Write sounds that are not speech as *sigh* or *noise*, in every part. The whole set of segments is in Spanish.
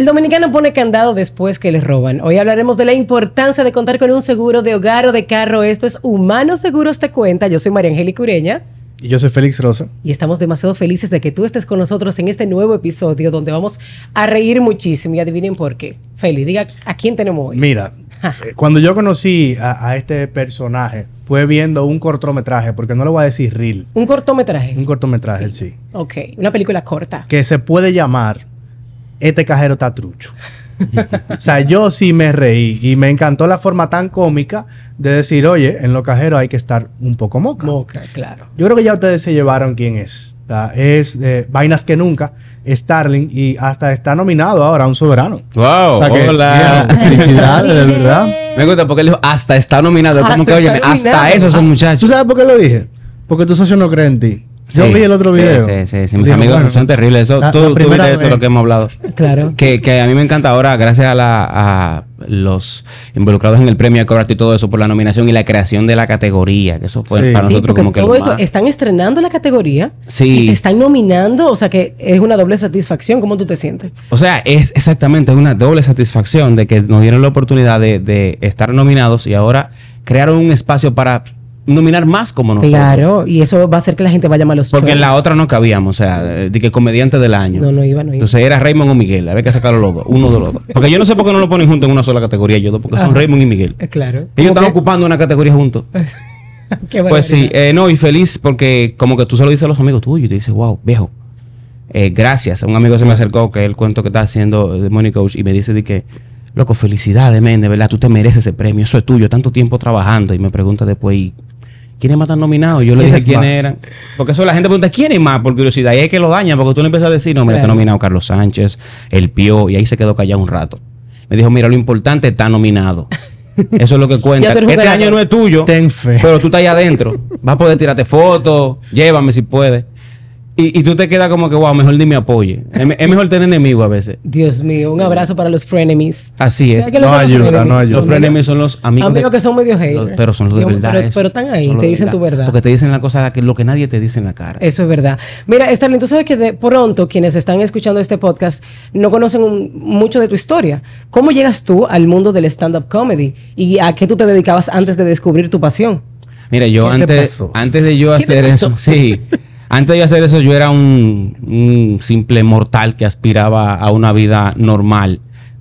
El dominicano pone candado después que le roban. Hoy hablaremos de la importancia de contar con un seguro de hogar o de carro. Esto es Humanos Seguros Te Cuenta. Yo soy María Angélica Ureña. Y yo soy Félix Rosa. Y estamos demasiado felices de que tú estés con nosotros en este nuevo episodio donde vamos a reír muchísimo. Y adivinen por qué. Félix, diga a quién tenemos hoy. Mira, eh, cuando yo conocí a, a, este personaje fue viendo un cortometraje, porque no le voy a decir reel. ¿Un cortometraje? Un cortometraje, sí. Ok, una película corta. Que se puede llamar Este cajero está trucho. o sea, yo sí me reí y me encantó la forma tan cómica de decir, oye, en los cajeros hay que estar un poco moca. Moca, claro. Yo creo que ya ustedes se llevaron quién es. O sea, es eh, Vainas que Nunca, Starling, y hasta está nominado ahora a un soberano. ¡Wow! O sea que, ¡Hola! *laughs* Felicidades, de verdad. *laughs* Me gusta porque él dijo, hasta está nominado. Hasta Como que, oye, hasta eso son ¿Tú muchachos. sabes por qué lo dije? Porque tu socio no cree en ti. Yo Sí, vi el otro video. Sí, sí, sí. Mis Digo, amigos bueno, son terribles. Eso, la- tú, la tú viste eso, lo que hemos hablado. Claro. Que, que a mí me encanta ahora, gracias a, la, a los involucrados en el premio Acrobat y todo eso, por la nominación y la creación de la categoría, que eso fue Sí. para nosotros como que lo más- están estrenando la categoría. Sí. Y están nominando, o sea que es una doble satisfacción. ¿Cómo tú te sientes? O sea, es exactamente una doble satisfacción de que nos dieron la oportunidad de, de estar nominados y ahora crearon un espacio para nominar más como nosotros. Claro, y eso va a hacer que la gente vaya a los Porque en la otra no cabíamos, o sea, de que comediante del año. No, no iba, no iba. Entonces era Raymond o Miguel, había que sacarlo los dos, uno de los dos. Porque yo no sé por qué no lo ponen juntos en una sola categoría, ellos dos, porque son Ajá. Raymond y Miguel. Eh, claro. Ellos están que- ocupando una categoría juntos. *laughs* Qué Pues sí, eh, no, y feliz porque como que tú se lo dices a los amigos tuyos y te dices, wow, viejo, eh, gracias. Un amigo se me acercó que el cuento que está haciendo de Money Coach y me dice de que, loco, felicidades, men, de verdad, tú te mereces ese premio, eso es tuyo, tanto tiempo trabajando. Y me pregunta después, ¿y quiénes más están nominados? Yo le dije ¿Quiénes más? eran. Porque eso la gente pregunta, ¿quiénes más? Por curiosidad. Y es que lo dañan, porque tú le empiezas a decir, no, mira, está Claro. nominado Carlos Sánchez, El Pío, y ahí se quedó callado un rato. Me dijo, mira, lo importante está nominado. *laughs* Eso es lo que cuenta. Este año no es tuyo. Ten fe. Pero tú estás ahí adentro. Vas a poder tirarte fotos, llévame si puedes. Y, y tú te quedas como que, wow, mejor ni me apoye. Es, me- es mejor tener enemigos a veces. Dios mío, un abrazo para los frenemies. Así es. ¿Sabes qué No ayuda, frenemies? no ayuda. Los frenemies son los amigos. Amigos de- que son medio los- haters. pero son los de verdad. Pero, están ahí, te dicen tu verdad. Porque te dicen la cosa que lo que nadie te dice en la cara. Eso es verdad. Mira, Starling, tú sabes que de pronto quienes están escuchando este podcast no conocen un- mucho de tu historia. ¿Cómo llegas tú al mundo del stand-up comedy? ¿Y a qué tú te dedicabas antes de descubrir tu pasión? Mira, yo ¿Qué te antes, antes de yo ¿Qué te hacer eso, *laughs* sí, antes de hacer eso, yo era un, un simple mortal que aspiraba a una vida normal.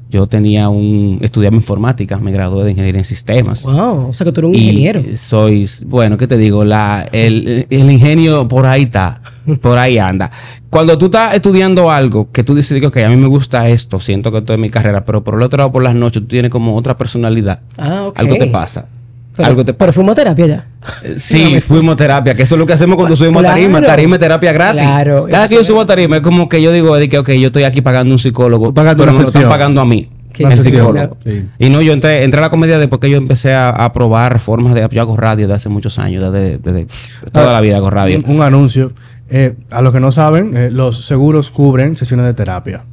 Yo tenía un, estudiaba informática, me gradué de ingeniería en sistemas. Wow, o sea que tú eres un ingeniero. soy, bueno, ¿qué te digo? La, el, el ingenio por ahí está, por ahí anda. Cuando tú estás estudiando algo que tú dices, ok, a mí me gusta esto, siento que esto es mi carrera, pero por el otro lado, por las noches, tú tienes como otra personalidad. Ah, ok. Algo te pasa. Pero, algo te pero pasa. fuimos terapia ya. Eh, Sí, fuimos terapia, que eso es lo que hacemos cuando subimos a tarima. Claro. Tarima es terapia gratis. Claro, Cada que yo subo a tarima es como que yo digo, de que, ok, yo estoy aquí pagando un psicólogo, pagaste pero me lo están pagando a mí, el sesión. psicólogo. Sí. Y no, yo entré, entré a la comedia después que yo empecé a, a probar formas de... Yo hago radio desde hace muchos años, desde, desde toda Ah, la vida hago radio. Un, un anuncio. Eh, a los que no saben, eh, los seguros cubren sesiones de terapia.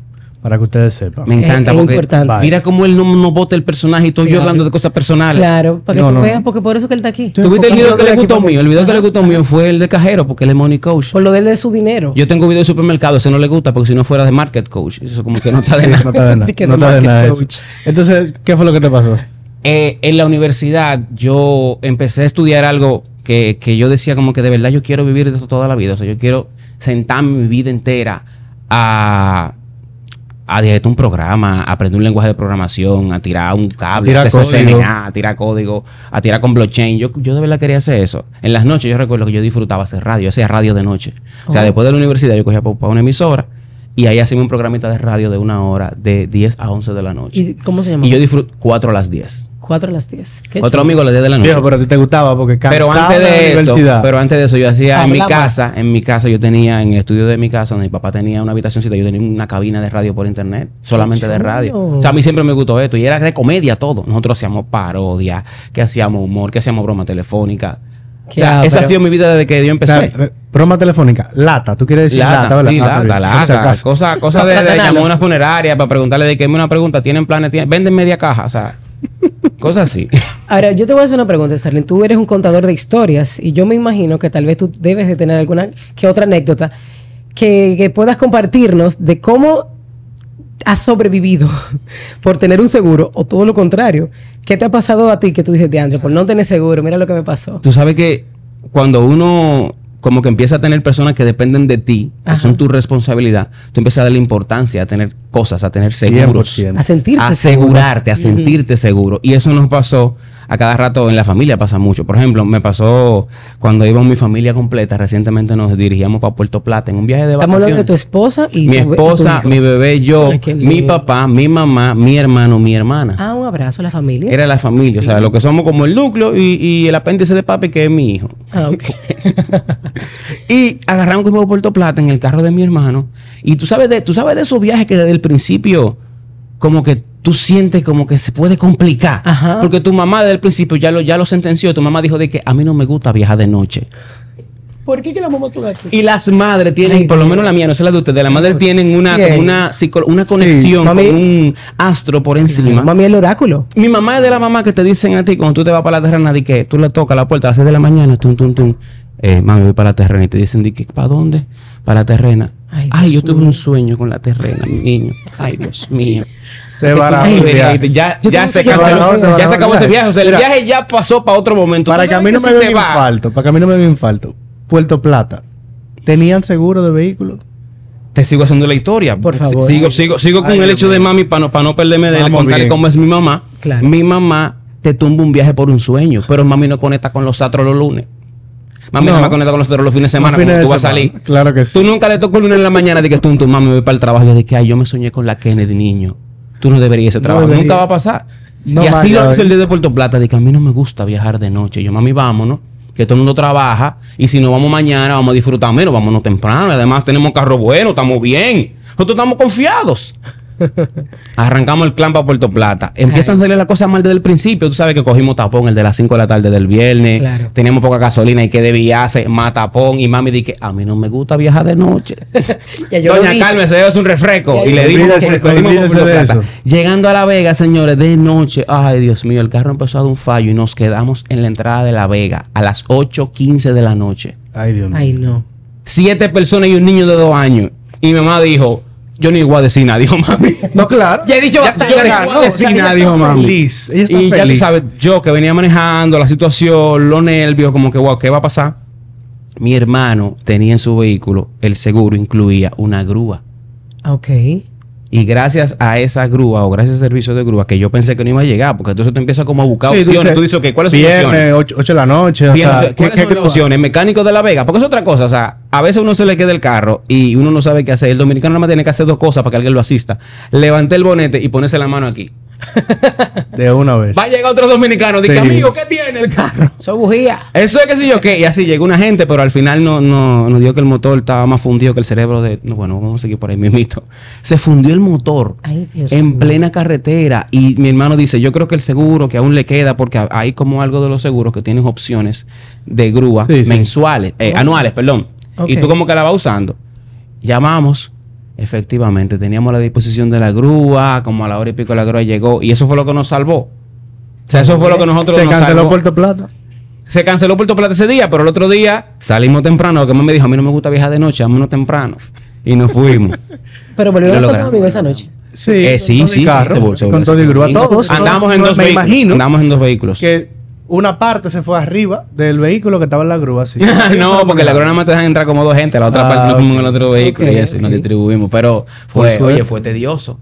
Para que ustedes sepan. Me encanta es porque importante. mira cómo él no, no bota el personaje y estoy yo hablando de cosas personales. Claro, para que No, tú no, veas, porque por eso que él está aquí. ¿Tuviste el video que le gustó mío? El video que le gustó mío fue el de cajero, porque él es money coach. Por lo de él de su dinero. Yo tengo video de supermercado, ese no le gusta porque si no fuera de market coach, eso como que no está de *laughs* nada. No está de nada. *laughs* Que no está de market nada eso. coach. Entonces, ¿qué fue lo que te pasó? Eh, en la universidad yo empecé a estudiar algo que, que yo decía como que de verdad yo quiero vivir de eso toda la vida. O sea, yo quiero sentarme mi vida entera a, a directar un programa, a aprender un lenguaje de programación, a tirar un cable, tirar a hacer código. CNA, a tirar código, a tirar con blockchain. Yo, yo de verdad quería hacer eso. En las noches yo recuerdo que yo disfrutaba hacer radio, hacía radio de noche. O sea, Oh. después de la universidad yo cogía para una emisora y ahí hacía un programita de radio de una hora de 10 a 11 de la noche. ¿Y cómo se llama? Y yo disfruto 4 a las 10. 4 a las 10. Qué Otro chulo. amigo a las 10 de la noche. Viejo, pero a ti te gustaba porque Pero antes la de eso, universidad. pero antes de eso yo hacía en mi Hablaba. casa, en mi casa yo tenía en el estudio de mi casa donde mi papá tenía una habitacióncita, yo tenía una cabina de radio por internet, solamente de radio. O sea, a mí siempre me gustó esto y era de comedia todo. Nosotros hacíamos parodia, que hacíamos humor, que hacíamos broma telefónica. O sea, esa ha sido mi vida desde que yo empecé. eh, broma telefónica. Lata. Tú quieres decir lata, Lata, ¿verdad? sí, Ah, lata, lata, si acaso. cosa, cosa de, de llamar a una funeraria para preguntarle de qué me una pregunta, ¿tienen planes? ¿Tienen? Venden media caja, o sea, cosas así. *laughs* Ahora, yo te voy a hacer una pregunta, Starling. Tú eres un contador de historias y yo me imagino que tal vez tú debes de tener alguna que otra anécdota que, que puedas compartirnos de cómo has sobrevivido *laughs* por tener un seguro o todo lo contrario. ¿Qué te ha pasado a ti que tú dices, de André, por no tener seguro? Mira lo que me pasó. Tú sabes que cuando uno como que empieza a tener personas que dependen de ti, que Ajá. son tu responsabilidad, tú empiezas a darle importancia a tener cosas, a tener seguros. 100%. A sentirse a seguro. asegurarte, a sentirte seguro. Y eso nos pasó a cada rato en la familia, pasa mucho. Por ejemplo, me pasó cuando iba mi familia completa, recientemente nos dirigíamos para Puerto Plata en un viaje de Estamos hablando de tu vacaciones. esposa y Mi y esposa, hijo. mi bebé, yo, Ay, mi papá, mi mamá, mi hermano, mi hermana. Ah, un abrazo a la familia. Era la familia, o sea, lo que somos como el núcleo y, y el apéndice de papi que es mi hijo. Ah, ok. *laughs* Y agarramos que fuimos a Puerto Plata en el carro de mi hermano. Y tú sabes de, tú sabes de esos viajes que desde el principio, como que tú sientes como que se puede complicar. Ajá. Porque tu mamá desde el principio ya lo, ya lo sentenció. Tu mamá dijo de que a mí no me gusta viajar de noche. ¿Por qué que la mamá son así? Y las madres tienen, Ay, por lo menos la mía, no sé la de ustedes, las madres tienen una, como una, una conexión Mami- con un astro por encima. Mami, el oráculo. Mi mamá es de la mamá que te dicen a ti cuando tú te vas para la terrena, de que tú le tocas la puerta a las 6 de la mañana, tum, tum, tum. Eh, mami, voy para la terrena. Y te dicen, ¿para dónde? Para la terrena. Ay, yo tuve un sueño con la terrena, mi niño. Ay, Dios mío. Se viaje. Ya, ya se acabó, ya se acabó ese viaje. O sea, el Mira. viaje ya pasó para otro momento. Para que a mí no me va- infarto, para que a mí no me dé un infarto. Puerto Plata. ¿Tenían seguro de vehículo? Te sigo haciendo la historia. Por favor. Sigo, sigo, sigo con Ay, el hecho de mami para no, para no perderme de contarle cómo es mi mamá. Claro. Mi mamá te tumba un viaje por un sueño, pero mami no conecta con los astros los lunes. Mami no, me conecta con los astros los fines de semana cuando tú vas a salir. Claro que sí. Tú nunca le tocó el lunes en la mañana de que tú, tu mami, voy para el trabajo. Yo dije, ay, yo me soñé con la Kennedy, niño. Tú no deberías ese No trabajo. debería. Nunca va a pasar. No y así lo hizo eh. el día de Puerto Plata. Que a mí no me gusta viajar de noche. Yo, mami, vámonos. Que todo el mundo trabaja. Y si no vamos mañana, vamos a disfrutar menos. Vámonos temprano. Además, tenemos carro bueno. Estamos bien. Nosotros estamos confiados. *laughs* Arrancamos el clan para Puerto Plata. Empiezan a salir las cosas mal desde el principio. Tú sabes que cogimos tapón el de las 5 de la tarde del viernes. Claro. Teníamos poca gasolina y que desviarse, más tapón. Y mami dije, a mí no me gusta viajar de noche. *laughs* Ya yo lo Doña. Carmen, se es un refresco. Ya Y le dimos Olvídese- por- le dimos por olvídese Puerto de Plata. eso. Llegando a La Vega, señores, de noche. Ay, Dios mío, el carro empezó a dar un fallo y nos quedamos en la entrada de La Vega a las 8.15 de la noche. Ay, Dios mío. Ay, no. Siete personas y un niño de dos años. Y mi mamá dijo, yo ni voy a decir nada, *laughs* dijo mami. No, claro. Ya he dicho bastante, yo no voy a decir nada, dijo mami. feliz, ella está y ya tú sabes, yo que venía manejando la situación, los nervios, como que, wow, ¿qué va a pasar? Mi hermano tenía en su vehículo, el seguro incluía una grúa. Ok. Y gracias a esa grúa o gracias al servicio de grúa, que yo pensé que no iba a llegar, porque entonces tú empiezas como a buscar Sí, opciones. Tú dices, ok, ¿cuáles son opciones? Viernes, 8, de la noche. O sea, ¿qué- ¿cuáles qué son las grúa? opciones? Mecánico de la Vega, porque es otra cosa, o sea, a veces uno se le queda el carro y uno no sabe qué hacer. El dominicano nada más tiene que hacer dos cosas para que alguien lo asista. Levantar el bonete y ponerse la mano aquí. De una vez. Va a llegar otro dominicano, dice, Sí. amigo, ¿qué tiene el carro? *laughs* Soy bujía. Eso es que sí yo qué. Y así llegó una gente, pero al final no, no, nos dio que el motor estaba más fundido que el cerebro de. no, bueno, vamos a seguir por ahí mismito. Se fundió el motor Ay, Dios en plena carretera. Y mi hermano dice: Yo creo que el seguro que aún le queda, porque hay como algo de los seguros que tienen opciones de grúa Sí, sí. mensuales, eh, Ok. anuales, perdón. Y tú como que la vas usando. Llamamos. Efectivamente, teníamos la disposición de la grúa, como a la hora y pico la grúa llegó, y eso fue lo que nos salvó. O sea, eso fue lo que nosotros Se nos canceló salvó. Puerto Plata. Se canceló Puerto Plata ese día, pero el otro día salimos temprano. Que me dijo, a mí no me gusta viajar de noche, vámonos temprano. Y nos fuimos. *laughs* Pero volvieron a. Domingo esa noche. Sí, Eh, sí, con sí, todo y sí, carro, se vol- se con todo y grúa. Todos. Andamos en dos me vehículos. imagino Andamos en dos vehículos. que una parte se fue arriba del vehículo que estaba en la grúa. Así. *laughs* no, porque la grúa nada más te dejan entrar como dos gente. La otra Ah, parte nos fuimos en el otro vehículo y eso, y nos distribuimos. Pero fue, oye, fue tedioso.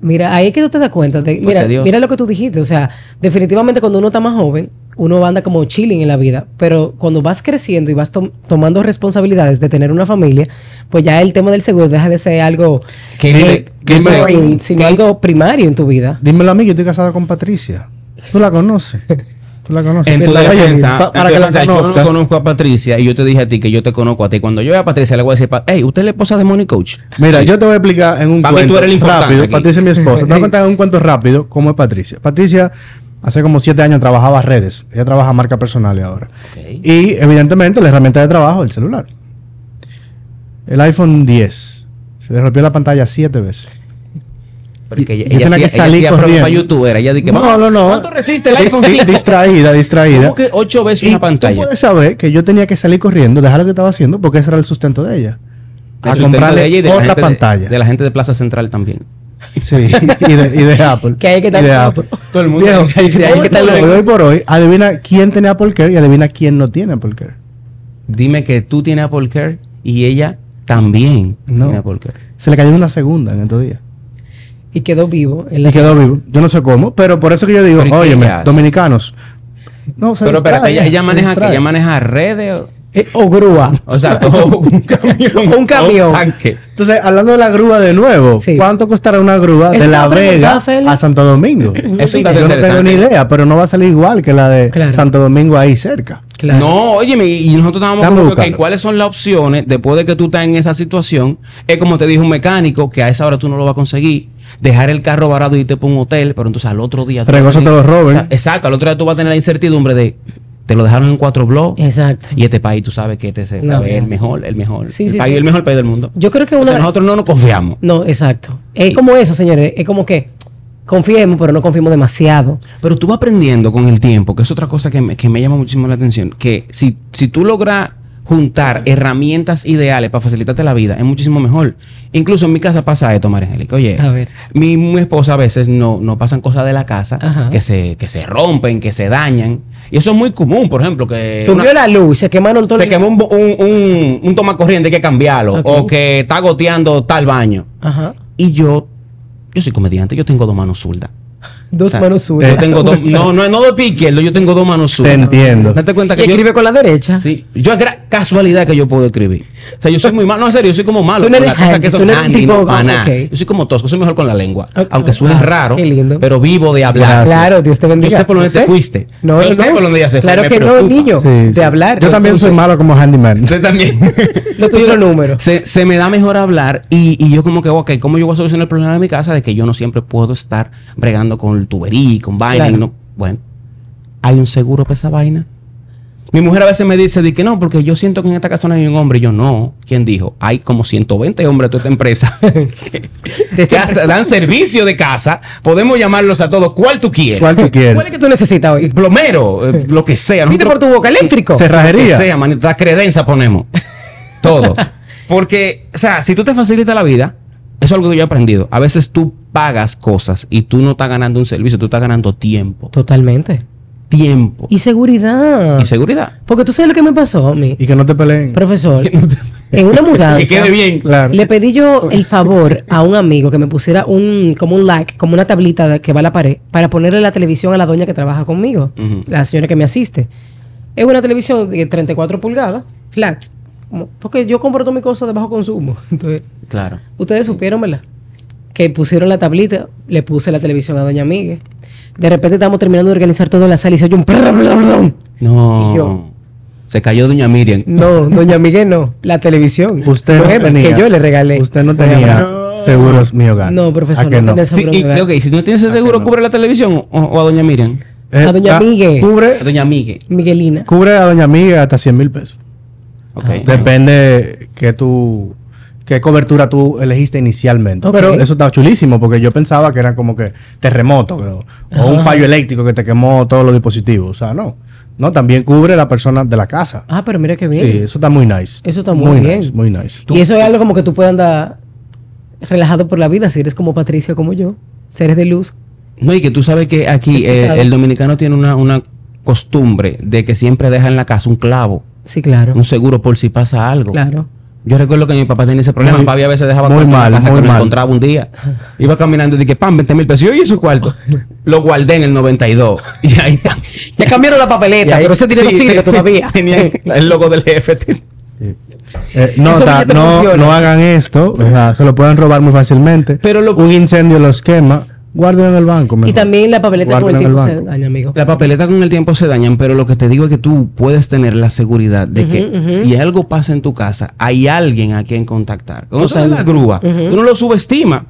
Mira, ahí es que tú te das cuenta. de- mira, tedioso. mira lo que tú dijiste. O sea, definitivamente cuando uno está más joven, uno anda como chilling en la vida. Pero cuando vas creciendo y vas tom- tomando responsabilidades de tener una familia, pues ya el tema del seguro deja de ser algo Que eh, sino algo primario en tu vida. Dímelo a mí, yo estoy casado con Patricia. ¿Tú la conoces? *laughs* ¿Tú la conoces? En tu Oye, defensa, pa- en para tu que la defensa, yo no conozco a Patricia y yo te dije a ti que yo te conozco a ti. Cuando yo vea a Patricia le voy a decir, hey, ¿usted es la esposa de Money Coach? Mira, yo te voy a explicar en un Para cuento tú eres el rápido. aquí. Patricia es mi esposa. Te voy a *laughs* contar en un cuento rápido cómo es Patricia. Patricia hace como siete años trabajaba redes. Ella trabaja marca personal ahora. Ok. Y evidentemente la herramienta de trabajo el celular. El iPhone 10. Se le rompió la pantalla siete veces. Porque Y- ella, y yo ella, tenía que ella salir corriendo. para youtuber. Ella dije, No, "Vamos, no, no. ¿Cuánto resiste el iPhone di- *laughs* 5? distraída, distraída. ¿Cómo que ocho veces Y una tú pantalla? puedes saber que yo tenía que salir corriendo, dejar lo que estaba haciendo, porque ese era el sustento de ella. El A comprarle de ella y de la otra gente de- pantalla. De, la gente de Plaza Central también. Sí, y de, y de *laughs* Apple. Que hay que estar Y de Apple. Todo el mundo Viejo, dice, "Ay, sí, hay que hoy, estar por hoy, con hoy eso". por hoy, adivina quién tiene Apple Care y adivina quién no tiene Apple Care. Dime que tú tienes Apple Care y ella también No. tiene Apple Care. Se le cayó una segunda en estos días. Y quedó vivo. En Y quedó vivo. Yo no sé cómo, pero por eso que yo digo, Pero ¿y qué óyeme, dominicanos. No, se Pero espérate, ella, maneja que ella maneja redes o, Eh, o grúa. o sea, *laughs* o un camión, Un camión. Entonces, hablando de la grúa de nuevo, Sí. ¿cuánto costará una grúa Eso de La Vega a Santo Domingo? Es un Sí, dato Yo no tengo ni idea, pero no va a salir igual que la de Claro. Santo Domingo ahí cerca. Claro. No, óyeme, y nosotros estábamos que, ¿cuáles son las opciones después de que tú estás en esa situación? Es como te dijo un mecánico que a esa hora tú no lo vas a conseguir, dejar el carro varado y irte por un hotel, pero entonces al otro día... tú Regoso te lo roben. O sea, Exacto, al otro día tú vas a tener la incertidumbre de, te lo dejaron en cuatro blogs Exacto. y este país tú sabes que este es el, No, el mejor, el mejor. Sí, el, sí, país, sí. el mejor país del mundo. Yo creo que O una. sea, nosotros no nos confiamos. No, exacto. Es como eso, señores. Es como que confiemos, pero no confiemos demasiado. Pero tú vas aprendiendo con el tiempo, que es otra cosa que me, que me llama muchísimo la atención, que si, si tú logras juntar herramientas ideales para facilitarte la vida, es muchísimo mejor. Incluso en mi casa pasa esto, María Angélica. Oye, A ver. mi, mi esposa a veces no, no pasan cosas de la casa Ajá. que se, que se rompen, que se dañan. Y eso es muy común, por ejemplo, que... Subió una- la luz y se quemaron todos se quemó un, un, un, un toma corriente, hay que cambiarlo. O que está goteando tal baño. Ajá. Y yo, yo soy comediante, yo tengo dos manos zurdas. Dos O sea, manos Yo suyas. tengo dos, no, no, no de pie izquierdo, yo tengo dos manos Te zurdas. entiendo. Date cuenta Y que yo, escribe con la derecha. sí, yo casualidad que yo puedo escribir. O sea, yo soy muy malo, no, en serio, yo soy como malo. Tú no con cosas que son tú no eres handy, tipo- no, para nada. ok. Yo soy como tosco, soy mejor con la lengua. Ok. Aunque suene Ah, raro, qué lindo. pero vivo de hablar. Claro, Dios te bendiga. Yo sé por dónde te fuiste. No, Yo no, sé no. por dónde ella se fue, Claro me que no, preocupa. niño. Sí, de sí. hablar. Yo también soy malo como handyman. Usted también. *laughs* Lo tuyo los números. se, se me da mejor hablar y, y yo como que, ok, ¿cómo yo voy a solucionar el problema de mi casa? De que yo no siempre puedo estar bregando con tubería y con vaina. y Claro. no- bueno, ¿hay un seguro para esa vaina? Mi mujer a veces me dice de que no, porque yo siento que en esta casa no hay un hombre. Y yo, no. ¿Quién dijo? Hay como 120 hombres de toda esta empresa *laughs* que, dan *laughs* servicio de casa. Podemos llamarlos a todos. ¿Cuál tú quieres? ¿Cuál tú *laughs* quieres? ¿Cuál es que tú necesitas hoy? Plomero, eh, lo que sea. Pide Nosotros- por tu boca eléctrico. Cerrajería. que sea, manito, la credencia ponemos. Todo. Porque, o sea, si tú te facilitas la vida, eso es algo que yo he aprendido. A veces tú pagas cosas y tú no estás ganando un servicio, tú estás ganando tiempo. Totalmente. Tiempo. Y seguridad. Y seguridad. Porque tú sabes lo que me pasó a mí. Y que no te peleen. Profesor, *laughs* en una *laughs* mudanza. Que quede bien. Claro. Le pedí yo el favor a un amigo que me pusiera un, como un like, como una tablita de- que va a la pared, para ponerle la televisión a la doña que trabaja conmigo, la señora que me asiste. Es una televisión de 34 pulgadas, flat. porque yo compro todas mis cosas de bajo consumo. *laughs* Entonces, Claro. ustedes supieron, ¿verdad? Que pusieron la tablita, le puse la televisión a doña Migue. De repente estamos terminando de organizar todo en la sala y se oye un... prrr, prrr, prrr. No. Y yo. Se cayó doña Miriam. No, doña Miguel no, la televisión. Usted no tenía. Que yo le regalé. Usted no tenía seguros mi hogar. No, profesor, ¿A que no no? tenía Sí, seguro y, ok, si no tienes ese ¿A que seguro, no? ¿cubre la televisión o, o a doña Miriam? Eh, A doña ah, Migue. Cubre, A doña Migue. Miguelina. cubre a doña Migue hasta 100 mil pesos. Ok. Ah. Depende que tú qué cobertura tú elegiste inicialmente. Pero eso está chulísimo porque yo pensaba que era como que terremoto o, o un fallo eléctrico que te quemó todos los dispositivos. O sea, no. No, también cubre la persona de la casa. Ah, pero mira qué Sí, bien. eso está muy nice. Eso está muy bien. nice, muy nice. y eso es algo como que tú puedas andar relajado por la vida si eres como Patricia como yo. Seres de luz. No, y que tú sabes que aquí eh, el dominicano tiene una, una costumbre de que siempre deja en la casa un clavo, Sí, claro. un seguro por si pasa algo. Claro. Yo recuerdo que mi papá tenía ese problema. Muy- Mi papi a veces dejaba muy mal, la casa muy que me mal. encontraba un día. *laughs* Iba caminando y dije, pam, 20 mil pesos. Y yo, ¿y esos cuartos? Lo guardé en el 92. *laughs* Y ahí está. Ya cambiaron la papeleta, ahí- pero ese dinero sí, sirve todavía. *laughs* Tenía el logo del jefe. Eh, no, ta- billetes no, funcionan. no hagan esto. o sea, se lo pueden robar muy fácilmente. Pero lo- un incendio los quema. Guárdenlo en el banco. Y también la papeleta con el tiempo en se el banco. daña, amigo. La papeleta con el tiempo se dañan, pero lo que te digo es que tú puedes tener la seguridad de que si algo pasa en tu casa, hay alguien a quien contactar. Con eso de la grúa, Ujú. uno lo subestima,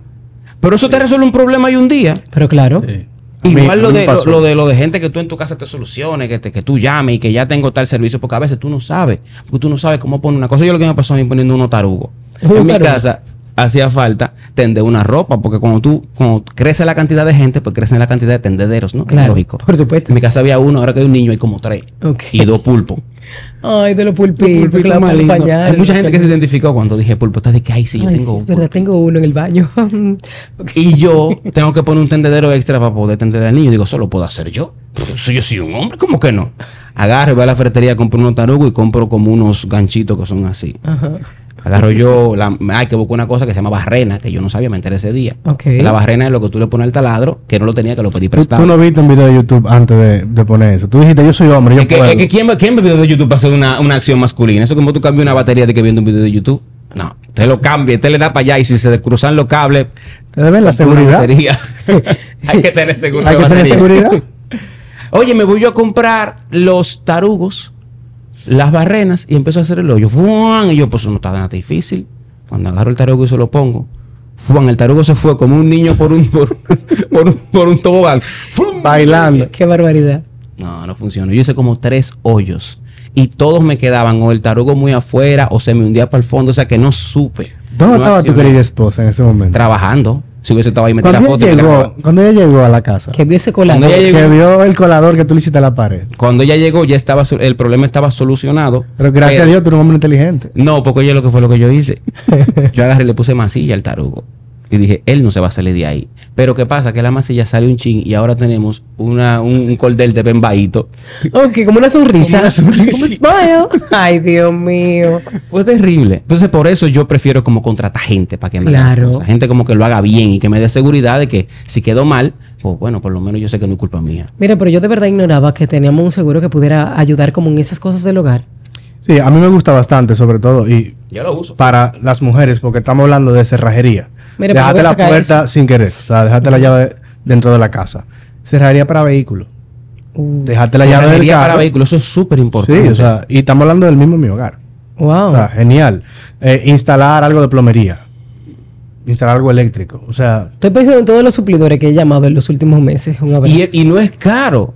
pero eso te resuelve un problema y un día. Pero claro. Sí. A mí- Igual lo de, lo, de lo de gente que tú en tu casa te solucione, que, te, que tú llames y que ya tengo tal servicio, porque a veces tú no sabes, porque tú no sabes cómo poner una cosa. Yo lo que me pasó a mí poniendo unos tarugos. Un En mi tarugo. casa hacía falta tender una ropa, porque cuando tú, cuando crece la cantidad de gente, pues crece la cantidad de tendederos, ¿no? Claro. Lógico. Por supuesto. En mi casa había uno, ahora que hay un niño hay como tres. Y dos pulpos. *laughs* Ay, de los pulpitos, acompañaron. Hay mucha gente que se identificó cuando dije pulpo. Está de que, ay, sí, yo Ay, tengo sí, es verdad, pulpo. tengo uno en el baño. *laughs* Y yo tengo que poner un tendedero extra para poder tender al niño. Digo, ¿eso lo puedo hacer yo? Si yo soy un hombre, ¿cómo que no? Agarro, voy a la ferretería, compro unos tarugos y compro como unos ganchitos que son así. Ajá. Agarro yo, la, hay que buscar una cosa que se llama barrena, que yo no sabía, me enteré ese día. Ok. Que La barrena es lo que tú le pones al taladro, que no lo tenía, que lo pedí prestado. tú no viste un video de YouTube antes de, de poner eso. Tú dijiste, yo soy hombre, yo es, que, puedo. es que ¿quién, va- ¿quién ve video de YouTube para hacer una, una acción masculina? Eso es como tú cambias una batería de que viendo un video de YouTube. No, usted lo cambia, usted le da para allá y si se descruzan los cables, Te deben la seguridad. batería. *laughs* *laughs* Hay que tener seguro Hay que tener batería. seguridad. *laughs* Oye, me voy yo a comprar los tarugos, las barrenas y empiezo a hacer el hoyo. ¡Fuan! Y yo, pues no está nada difícil. Cuando agarro el tarugo y se lo pongo, ¡fuan! El tarugo se fue como un niño por un, *laughs* por, por un, por un tobogán. ¡Fum! Bailando. Qué barbaridad. No, no funcionó. Yo hice como tres hoyos y todos me quedaban o el tarugo muy afuera o se me hundía para el fondo. O sea que no supe. ¿Dónde No estaba tu querida esposa en ese momento? Trabajando. Si hubiese estado ahí, me Cuando foto. y la llegó, cuando ella llegó a la casa, Que vio ese colado. Cuando ella llegó- que vio el colador que tú le hiciste a la pared. Cuando ella llegó, ya estaba el problema estaba solucionado. Pero gracias Pero- a Dios, tú eres un hombre inteligente. No, porque oye lo que fue lo que yo hice. *laughs* Yo agarré y le puse masilla al tarugo. Y dije, él no se va a salir de ahí. Pero ¿qué pasa? Que la masilla sale un chin y ahora tenemos una, un, un cordel de bembaíto. Ok, como una sonrisa. Como una sonrisa. Ay, Dios mío. Fue terrible. Entonces, por eso yo prefiero como contratar gente para que me haga Claro. Gente como que lo haga bien y que me dé seguridad de que si quedó mal, pues bueno, por lo menos yo sé que no es culpa mía. Mira, pero yo de verdad ignoraba que teníamos un seguro que pudiera ayudar como en esas cosas del hogar. Sí, a mí me gusta bastante, sobre todo, y Yo lo uso. para las mujeres, porque estamos hablando de cerrajería. Mira, a la puerta eso. sin querer, o sea, dejate la llave dentro de la casa. Cerrajería para vehículos. Uh, Dejate la llave del carro. para vehículos, eso es súper importante. Sí, o sea, y estamos hablando del mismo en mi hogar. wow. O sea, genial. Eh, instalar algo de plomería. Instalar algo eléctrico. O sea, Estoy pensando en todos los suplidores que he llamado en los últimos meses. Un abrazo. y, y no es caro.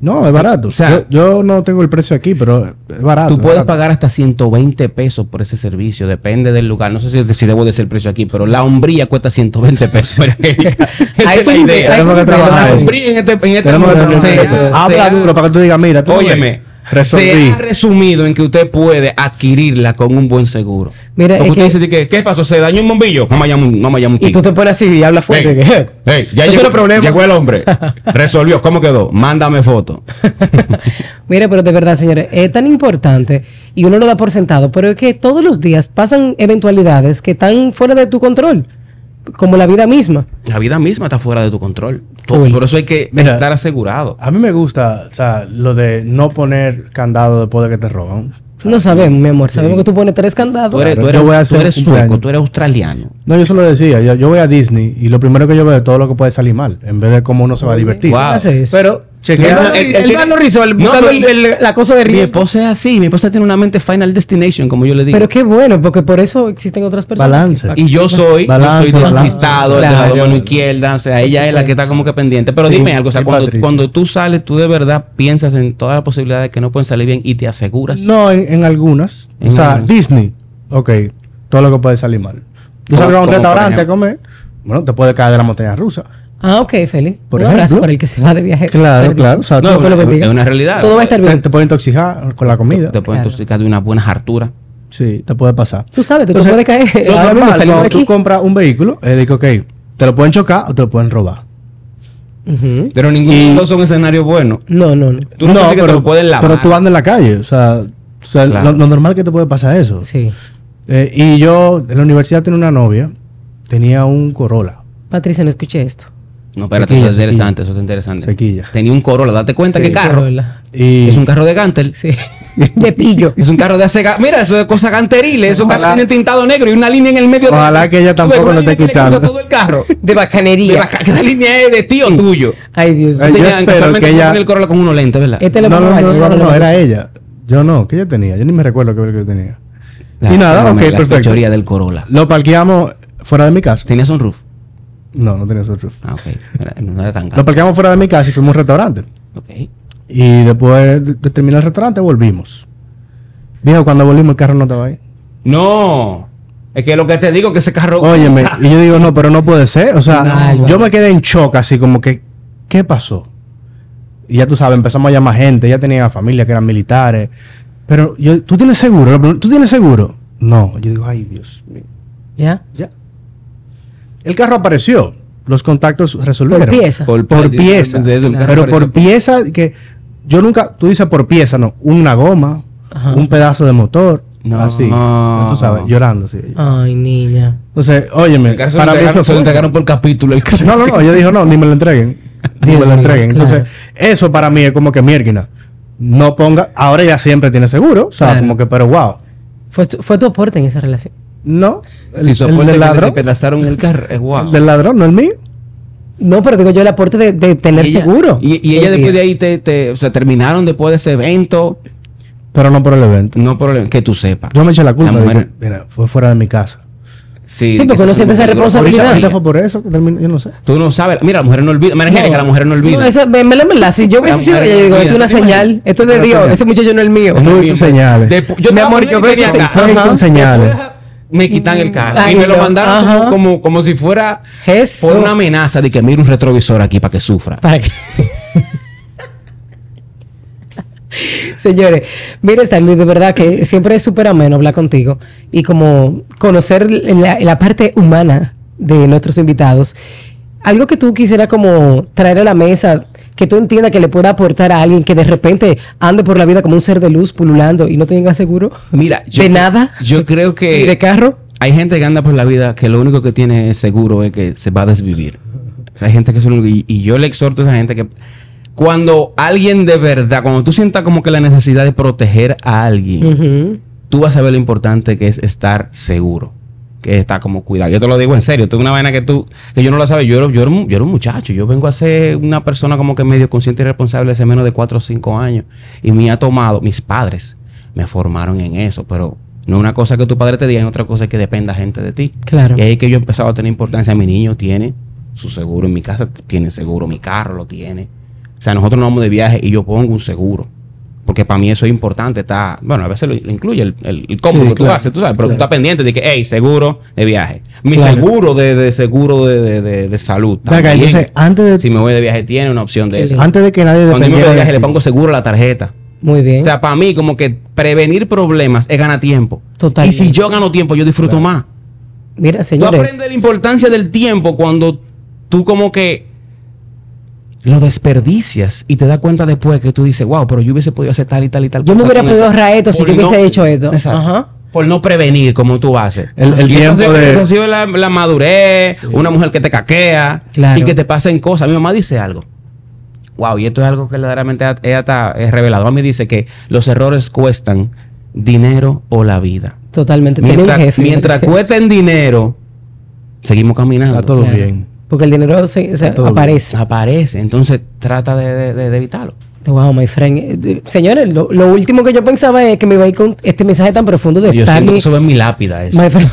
No, es barato. O sea- yo, yo no tengo el precio aquí, pero es barato. Tú es puedes barato. pagar hasta 120 pesos por ese servicio, depende del lugar. No sé si, si debo decir el precio aquí, pero la hombría cuesta 120 pesos. *laughs* Esa es la *laughs* idea. Tenemos que trabajar en este, en este Habla duro para que tú digas, mira, tú Óyeme, resolví. se ha resumido en que usted puede adquirirla con un buen seguro. Mira, Porque es usted que- dice de que, ¿qué pasó? ¿Se dañó un bombillo? No me llamo, un- no me llamo un Y tú te pones así y hablas fuerte. Ey, que- ey, ya llegó, problema. llegó el hombre. *laughs* Resolvió. ¿Cómo quedó? Mándame foto. *laughs* Mira, pero de verdad, señores, es tan importante y uno lo da por sentado, pero es que todos los días pasan eventualidades que están fuera de tu control, como la vida misma. La vida misma está fuera de tu control. Full. Por eso hay que Mira. estar asegurado. A mí me gusta, o sea, lo de no poner candado después de que te roban. No sabemos, mi amor, sabemos que tú pones tres candados. Tú eres, Claro, tú eres- yo voy a tú eres sueco, tú eres australiano. No, yo se lo decía. Yo, yo voy a Disney y lo primero que yo veo es todo lo que puede salir mal, en vez de cómo uno se va a divertir. Wow. hace Pero, El, chequea. No, el, el No, el- la cosa de Mi riesgo. esposa es así, mi esposa tiene una mente Final Destination, como yo le digo. Pero qué bueno, porque por eso existen otras personas. Balance. que- y yo soy, Balance, yo soy balance. despistado, el de Claro. la mano izquierda, o sea, ella es la que está como que pendiente. Pero Sí, dime algo, o sea, cuando, cuando tú sales, tú de verdad piensas en todas las posibilidades que no pueden salir bien y te aseguras. No, en, en algunas. En o sea, algunas. Disney, ok, todo lo que puede salir mal. Tú salgas a un restaurante a comer, bueno, te puede caer de la montaña rusa. Ah, ok, Feli. Por un abrazo ejemplo. para el que se va de viaje. Claro, Perdido. claro. O sea, No, lo es- una realidad. Todo va a estar te, bien. te puede intoxicar con la comida. Te puede Claro. intoxicar de una buena hartura. Sí, te puede pasar. Tú sabes, tú te Entonces, puedes caer. Lo *laughs* Ahora mismo normal, por cuando tú compras un vehículo, eh, digo, ok, te lo pueden chocar o te lo pueden robar. Ujú. Pero ninguno son escenarios buenos. No, no, no. Tú no, piensas que te lo pueden lavar. pero tú andas en la calle, o sea, o sea, Claro. lo, lo normal que te puede pasar eso. Sí. Eh, y yo en la universidad tenía una novia, tenía un Corolla. Patricia, no escuché esto. No, espérate, Sequilla, eso es interesante, eso es interesante. Sequilla. Tenía un Corolla, date cuenta Sí. qué carro. Y Es un carro de Gantel. Sí. *laughs* De pillo. Es un carro de hace... Mira, eso es cosa ganteriles. Esos carros tienen tintado negro y una línea en el medio. de- Ojalá que ella tampoco lo esté que escuchando. todo el carro. De De bacanería. *laughs* que esa línea es de tío tuyo. Ay, Dios Ay, mío. yo espero que ella- el Corolla con unos lentes, ¿verdad? Este no, no, no, no, era ella. Yo no, que ella tenía. Yo ni me recuerdo qué yo tenía. La- y nada, la- ok, la perfecto. fechoría del Corolla. Lo parqueamos fuera de mi casa. ¿Tenía sunroof? No, no tenía sunroof. Ah, ok. No era tan Lo caro. parqueamos fuera de mi casa y fuimos a un restaurante. Ok. Y después de, terminar el restaurante volvimos. Viejo, cuando volvimos el carro no estaba ahí. No. Es que lo que te digo es que ese carro... Óyeme, y yo digo, no, pero no puede ser. O sea, No, yo me quedé en shock, así como que, ¿qué pasó? Y ya tú sabes, empezamos a llamar gente, ya tenía familia que eran militares. Pero yo, ¿tú tienes seguro? ¿Tú tienes seguro? No. Yo digo, ay, Dios mío. ¿Ya? Ya. El carro apareció. Los contactos resolvieron. Por pieza. Por, Por- pieza. eso, Pero por pieza que yo nunca, tú dices por pieza, no. Una goma, Ajá. un pedazo de motor. No. Así. Tú sabes, llorando. Sí. Ay, niña. Entonces, óyeme, El carro se para lo mí entregaron, fue se lo entregaron por capítulo. el carro. No, no, no. Ella dijo, no, ni me lo entreguen. Ni *laughs* me lo entreguen. claro. Entonces, eso para mí es como que mierda. No ponga, ahora ya siempre tiene seguro. O sea, Claro. como que, pero wow. Fue tu, fue tu aporte en esa relación. No, el, Si el del que ladrón. despedazaron el carro. Es guau. El del ladrón, no el mío. No, pero digo yo el aporte de, de tener Y ella- seguro. Y, y ella Hoy después de día. ahí te, te- o sea, terminaron después de ese evento. Pero no por el evento. No por que tú sepas. Yo me eché la culpa. La de mujer- que, mira, fue fuera de mi casa. Sí, Sí, que porque uno siente esa responsabilidad. Ahorita, fue por eso que terminé, yo no sé. Tú no sabes. Mira, la mujer no olvida. Mira, Angélica, la mujer no olvida. No, eso, me, me la verdad, si yo hubiese sido yo digo, esto es una ¿Te señal, esto es de Dios, ese muchacho no es el mío. Muy tus señales. Mi amor, yo veo señales. Me quitan el carro. Ay, y me lo mandaron como, como, como si fuera por una amenaza de que mire un retrovisor aquí para que sufra. Para que... Señores, mire Stanley, de verdad que siempre es súper ameno hablar contigo y como conocer la, la parte humana de nuestros invitados. Algo que tú quisieras como traer a la mesa, que tú entiendas que le pueda aportar a alguien que de repente ande por la vida como un ser de luz pululando y no tenga seguro Mira, yo, de nada, Yo creo que de carro. hay gente que anda por la vida que lo único que tiene seguro es que se va a desvivir. O sea, hay gente que único- y, y yo le exhorto a esa gente que cuando alguien de verdad, cuando tú sientas como que la necesidad de proteger a alguien, tú vas a ver lo importante que es estar seguro. Que está como cuidado. Yo te lo digo en serio. Tengo una vaina que tú, que yo no lo sabes. Yo, era- yo, era un, yo era un muchacho. Yo vengo a ser una persona como que medio consciente y responsable hace menos de 4 o 5 años. Y me ha tomado, mis padres me formaron en eso. Pero no una cosa que tu padre te diga, es otra cosa que dependa gente de ti. Claro. Y ahí que yo he empezado a tener importancia. Mi niño tiene su seguro en mi casa, tiene seguro, mi carro lo tiene. O sea, nosotros nos vamos de viaje y yo pongo un seguro. Porque para mí eso es importante. Está, bueno, a veces lo, lo incluye el, el, el combo Sí, que tú claro, haces, tú sabes, pero tú estás pendiente de que, hey, seguro de viaje. Mi Claro. seguro de, de seguro de, de, de- de salud. Venga, también. entonces, antes de, si me voy de viaje, tiene una opción de eso. antes de que nadie Cuando yo me voy de viaje, de le pongo seguro a la tarjeta. Muy bien. O sea, para mí, como que prevenir problemas es ganar tiempo. Totalmente. Y si yo gano tiempo, yo disfruto más. Mira, Tú señores. aprendes la importancia del tiempo cuando tú como que lo desperdicias y te das cuenta después que tú dices, wow, pero yo hubiese podido hacer tal y tal y tal. Yo me hubiera podido eso". ahorrar esto si yo hubiese no- hecho esto. Exacto. Ajá. Por no prevenir como tú haces. El- el Y tiempo de- Eso ha sido la, la madurez, una mujer que te caquea Claro. y que te pasen cosas. Mi mamá dice algo. Wow, y esto es algo que verdaderamente ella está es revelado. A mí dice que los errores cuestan dinero o la vida. Totalmente. Mientras, jefe. mientras cuesten dinero, seguimos caminando. está todo Claro. bien. Porque el dinero se, se aparece. Aparece. Entonces trata de, de- de- de evitarlo. Wow, my friend. Eh, Señores, lo, lo último que yo pensaba es que me iba a ir con este mensaje tan profundo de Yo siento Stanley. eso es mi lápida. Eso. My friend.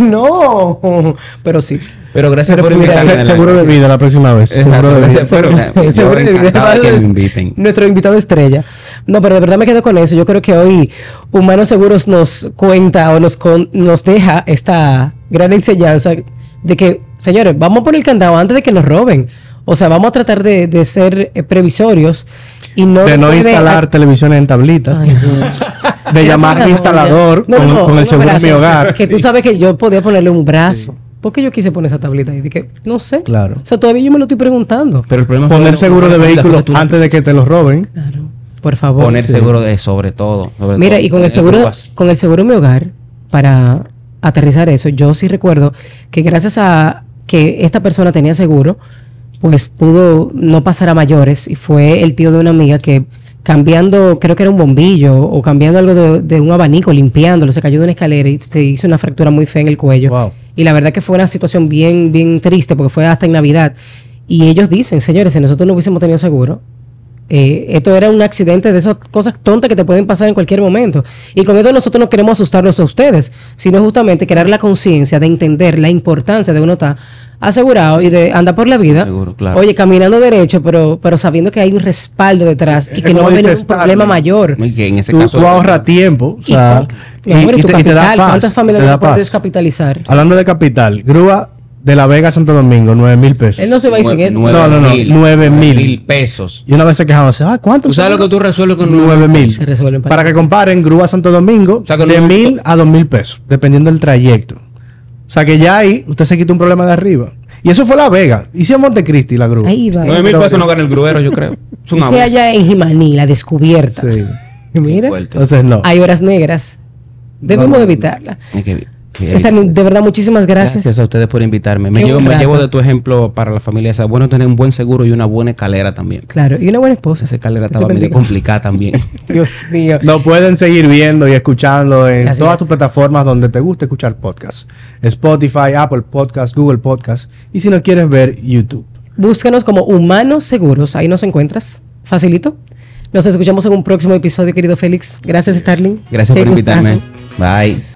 *laughs* no, pero sí. Pero gracias Pero por invitarme. Se- Seguro de vida la próxima vez. *laughs* Exacto, Seguro de vida. *laughs* yo Seguro de vida. que me inviten. Nuestro invitado estrella. No, pero de verdad me quedo con eso. Yo creo que hoy Humanos Seguros nos cuenta o nos, con- nos deja esta gran enseñanza de que, señores, vamos a poner el candado antes de que nos roben. O sea, vamos a tratar de, de ser eh, previsorios y no... De no instalar televisiones en tablitas. Ay, de llamar al instalador no, con, no, con un el seguro de mi hogar. Que tú sabes que yo podía ponerle un brazo. ¿Por qué yo quise poner esa tablita ahí? Dije, no sé. Claro. O sea, todavía yo me lo estoy preguntando. Pero el problema Poner seguro de no- vehículo la- antes de que te lo roben. Claro. Por favor. Poner Sí. seguro de sobre todo. sobre Mira, todo. y con el seguro, con el seguro mi hogar, para aterrizar eso, yo sí recuerdo que gracias a que esta persona tenía seguro, pues pudo no pasar a mayores y fue el tío de una amiga que cambiando, creo que era un bombillo o cambiando algo de, de un abanico, limpiándolo, se cayó de una escalera y se hizo una fractura muy fea en el cuello. Wow. Y la verdad que fue una situación bien, bien triste porque fue hasta en Navidad. Y ellos dicen, señores, si nosotros no hubiésemos tenido seguro, eh, esto era un accidente de esas cosas tontas que te pueden pasar en cualquier momento. Y con esto nosotros no queremos asustarlos a ustedes, sino justamente crear la conciencia de entender la importancia de uno estar asegurado y de andar por la vida, Seguro, claro. oye, caminando derecho, pero, pero sabiendo que hay un respaldo detrás y Es que no va a venir un problema mayor. Que en ese Tú, caso. tú ahorras tiempo. O Y, sea, te- te da capital, paz, ¿cuántas te familias no puedes paz. descapitalizar? Hablando de capital, grúa de La Vega a Santo Domingo, 9 mil pesos. Él no se va a ir sin eso. No, no, no, mil, nueve mil. pesos. Y una vez se quejaban, ah, ¿cuánto? ¿Tú sabes lo que tú resuelves con 9 mil. Se resuelven para- Para que comparen grúa a Santo Domingo O sea, de mil a dos mil pesos, dependiendo del trayecto. O sea que ya ahí usted se quita un problema de arriba. Y eso fue La Vega. Hice a Montecristi la grúa. Ahí va. 9 mil pesos no gana el gruero, yo creo. *laughs* Es un allá en Jimaní, la descubierta. Sí. *laughs* Mira. Entonces no. hay horas negras. Debemos No, no. evitarla. Es que- que- De verdad, muchísimas gracias. Gracias a ustedes por invitarme. Me llevo, me llevo de tu ejemplo para la familia. Es bueno tener un buen seguro y una buena escalera también. Claro, y una buena esposa. Esa escalera estaba medio complicada también. *laughs* Dios mío. Lo pueden seguir viendo y escuchando en Así todas es. tus plataformas donde te guste escuchar podcasts. Spotify, Apple Podcasts, Google Podcasts. Y si no quieres ver, YouTube. Búscanos como Humanos Seguros. Ahí nos encuentras. Facilito. Nos escuchamos en un próximo episodio, querido Félix. Gracias, Starling. Gracias Qué por invitarme. gustazo. Bye.